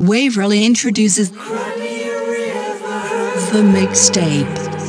Waverly introduces the mixtape.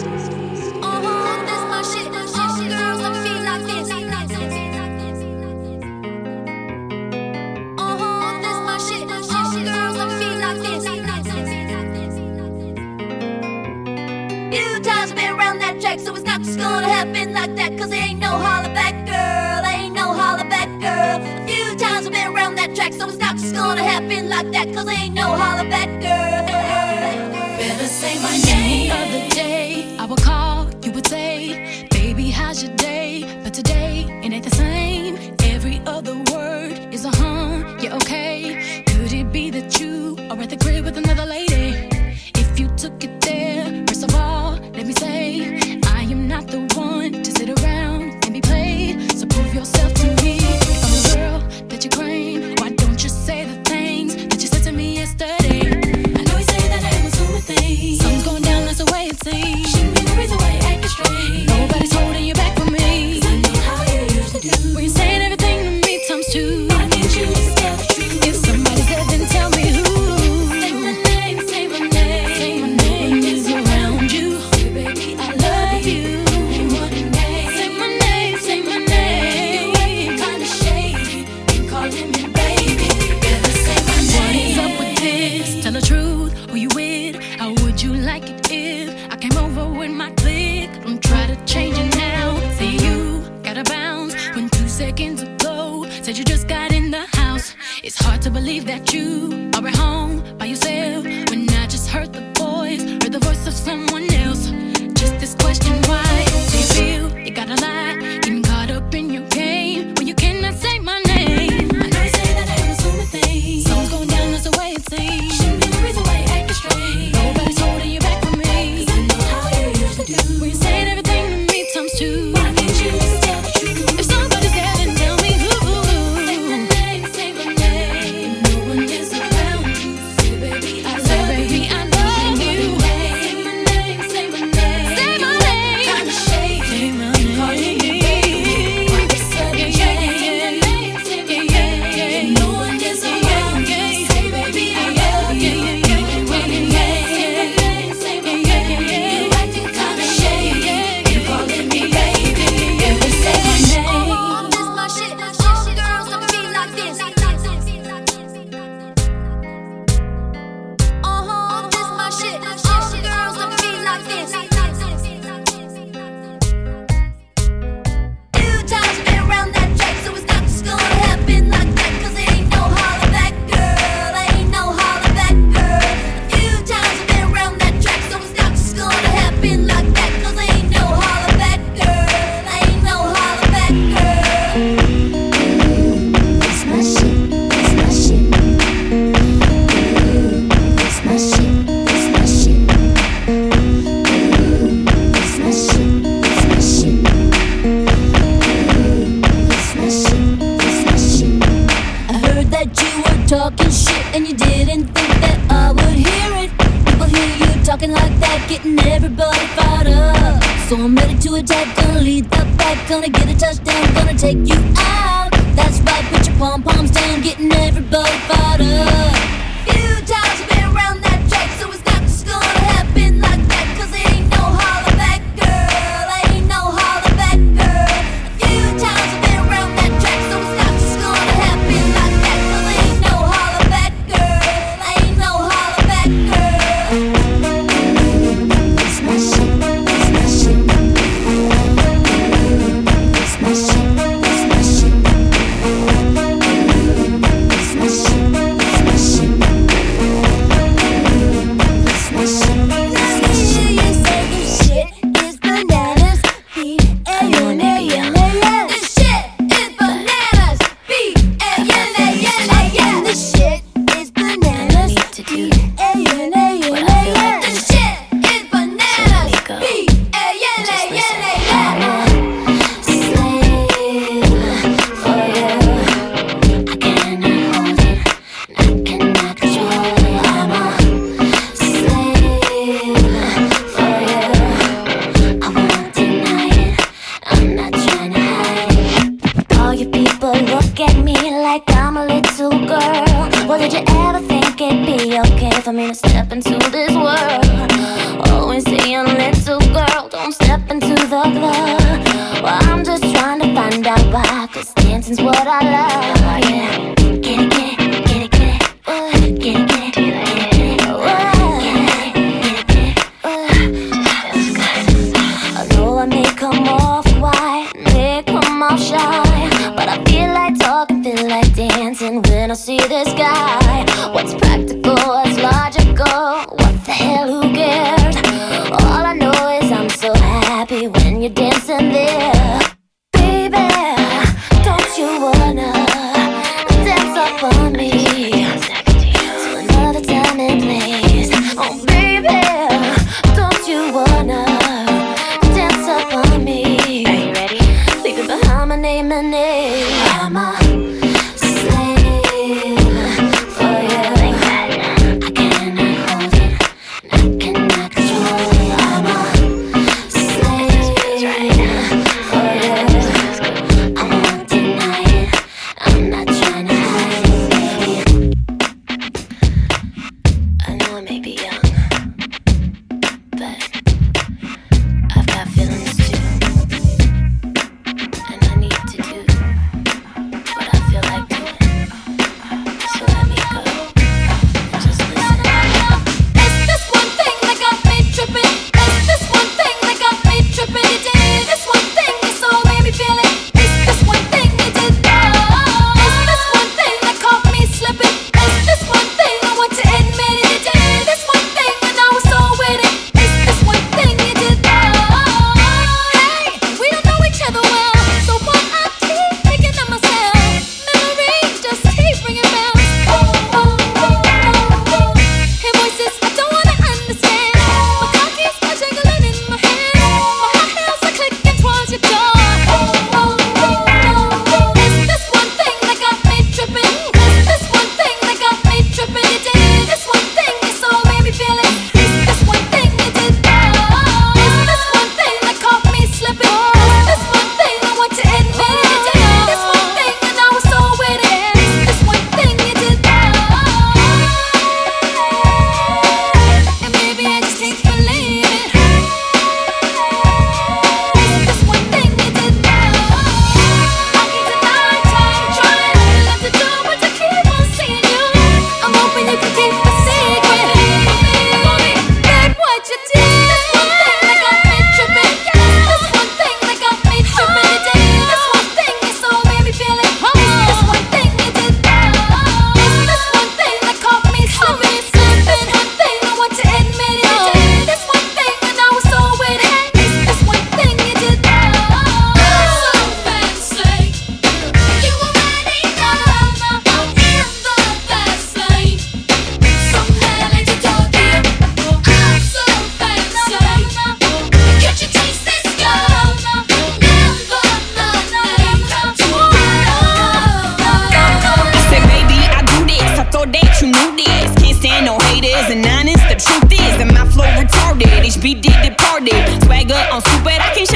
thought that you knew this. Can't stand no haters and honest. The truth is that my flow retarded. HBD departed. Swagger on stupid. I can't.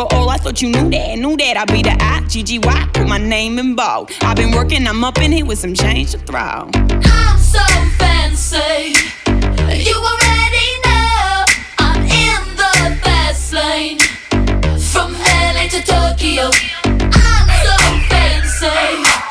overall. I thought you knew that, knew that. I'd be the I G G Y, put my name in bold. I've been working, I'm up in here with some change to throw. I'm so fancy. You already know I'm in the fast lane. From LA to Tokyo, I'm so fancy.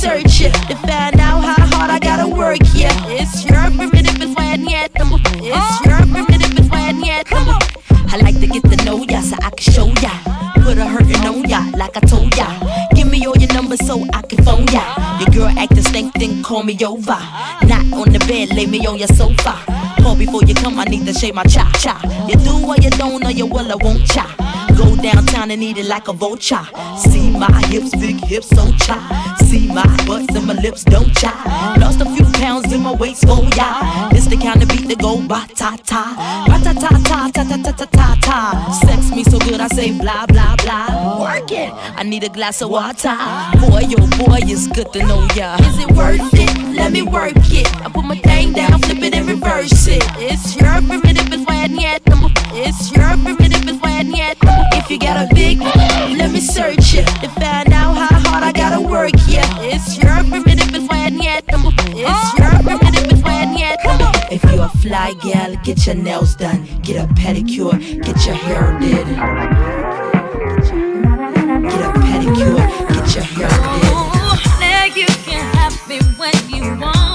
Search it to find out how hard I gotta work. Yeah, it's your primitive is when yet. It's your primitive is when yet. I like to get to know ya so I can show ya. Put a hurtin' on ya like I told ya. Give me all your numbers so I can phone ya. Your girl acting stink, then call me over. Not on the bed, lay me on your sofa. Call before you come, I need to shave my cha cha. You do or you don't, or you will, I won't cha. Go downtown and eat it like a vulture. See my hips, big hips, so cha. See my butts and my lips, don't cha. Lost a few pounds in my waist, oh yeah. This the kind of beat that go ba ta ta. Ba ta ta ta ta ta ta ta ta ta. Sex me so good, I say blah blah blah. Work it. I need a glass of water. Boy, yo, boy, it's good to know ya. Is it worth it? Let me work it. I put my thing down, flip it and reverse it. It's your primitive, it's You got a big, let me search it to find out how hard I gotta work. Yeah, it's your primitive, it's when yet. It's your primitive, it's when yet. If you're a fly gal, get your nails done, get a pedicure, get your hair did. Get a pedicure, get your hair did. Oh, Now you can have me when you want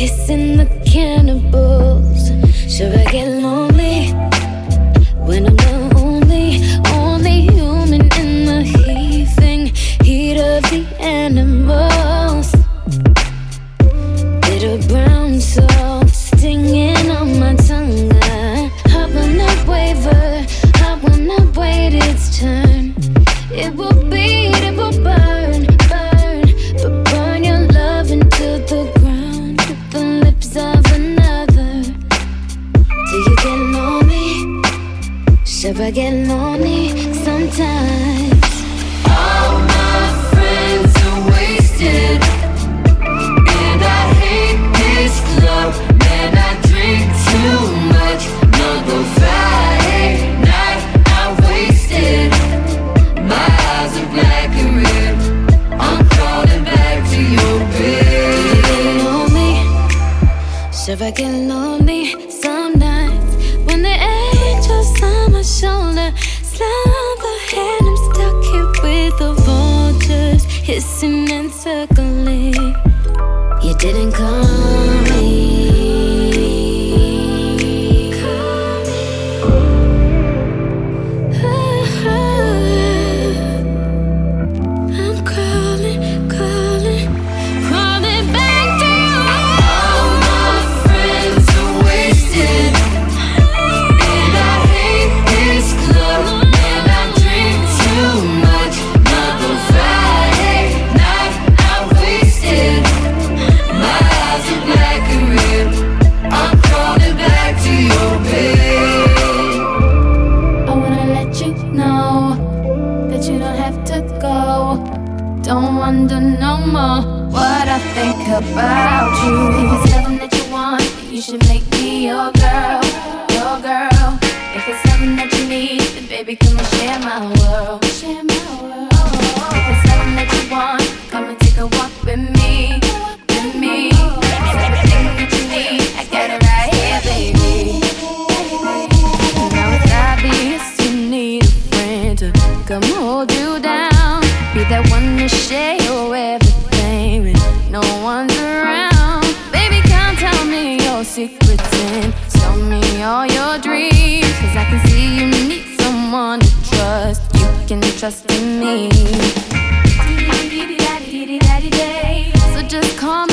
kissing the about you. If it's something that you want, you should make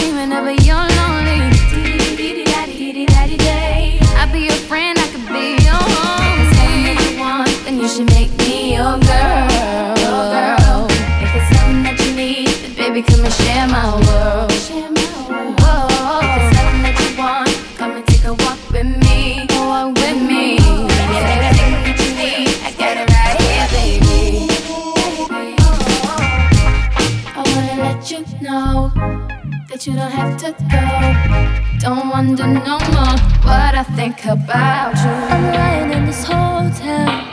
dreaming of you're not. wonder no more what I think about you. I'm lying in this hotel.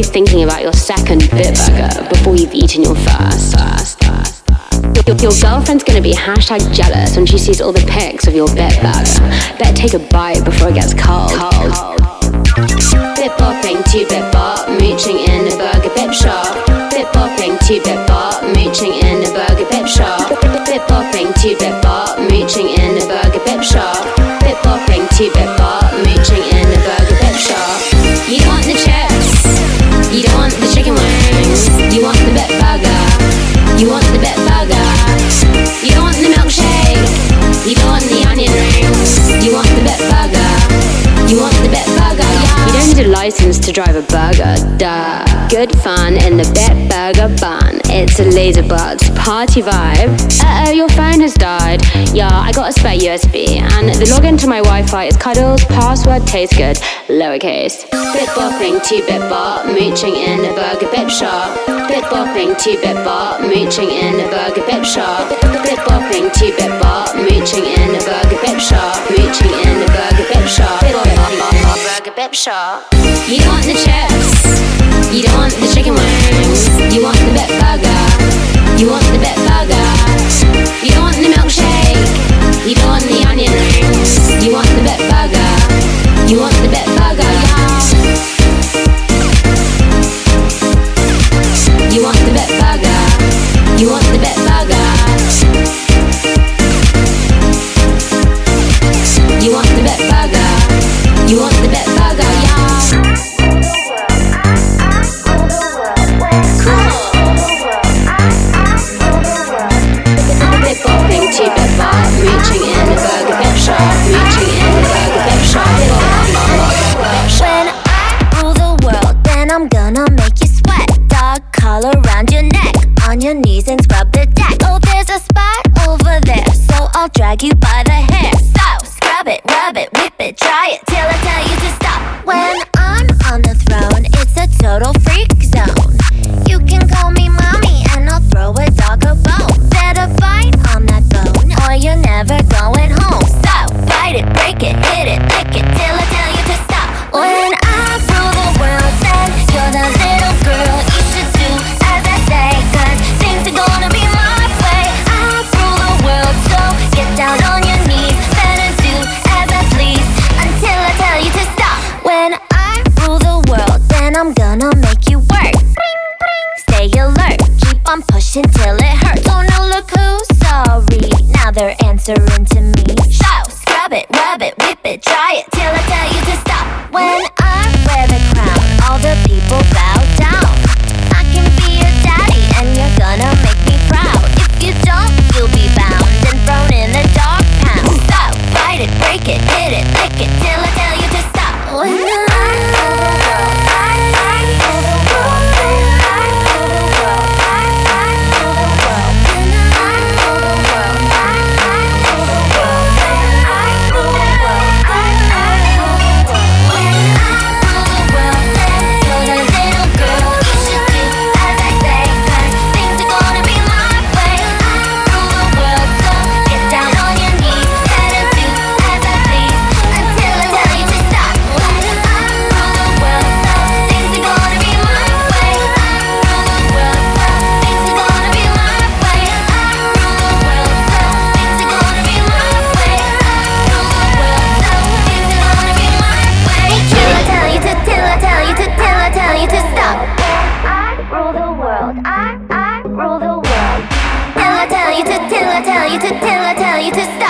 always thinking about your second Bip Burger before you've eaten your first. first, first, first. Your, your, girlfriend's gonna be hashtag jealous when she sees all the pics of your Bip Burger. Better take a bite before it gets cold. cold. Bit bopping, two bit bop, mooching in a burger bip shop. Bit bopping, two bit bop, mooching in a burger bip shop. Bit bopping, two bit bop, mooching in a burger bip shop. Bit bopping, two bit bop. license to drive a burger, duh. Good fun in the Bip Burger bun. It's a laser laserbugs party vibe. Uh oh, your phone has died. Yeah, I got a spare USB, and the login to my Wi Fi is cuddles, password tastes good, lowercase. Bit bopping, two bit bar, mooching in a burger bip shop. Bit bopping, two bit bar, mooching in a burger bip shop. Bit bopping, two bit bar, mooching in a burger bip shop. Mooching in a burger bip shop like a bib shop. You don't want the chips, you don't want the chicken wings, you want the Bip Burger, you want the Bip Burger. tell you to, tell. I tell you to stop.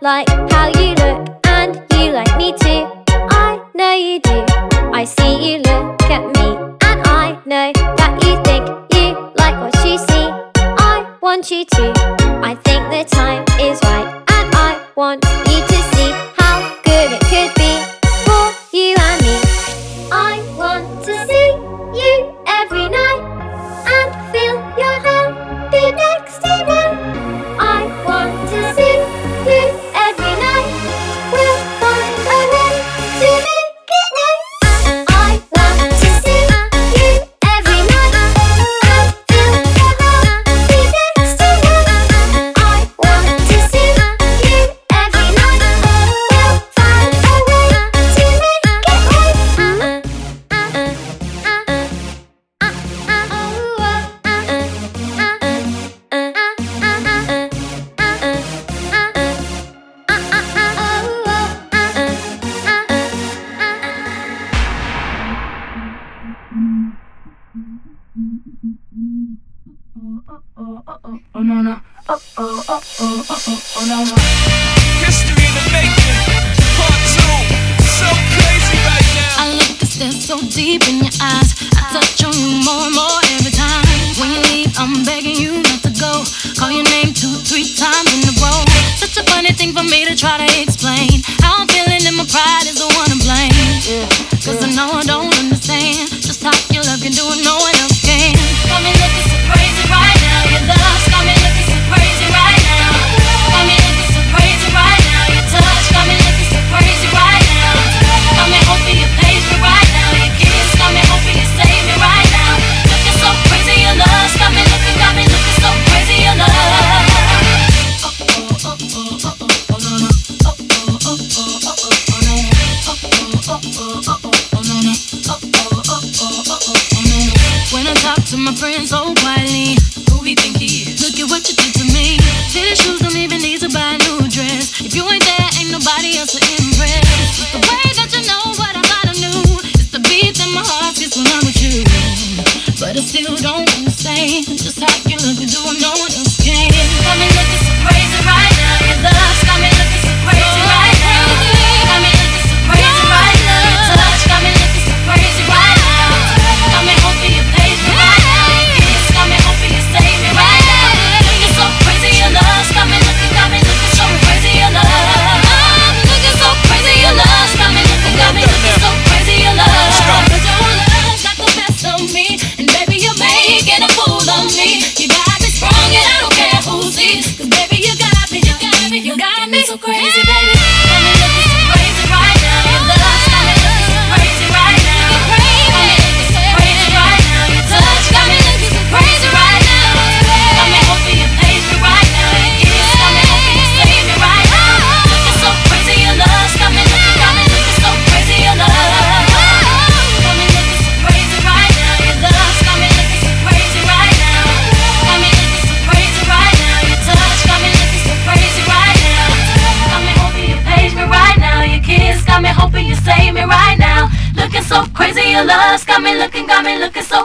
like how you look, and you like me too. I know you do. I see you look at me, and I know that you think you like what you see. I want you to. I think the time is right, and I want oh oh oh oh no Looking so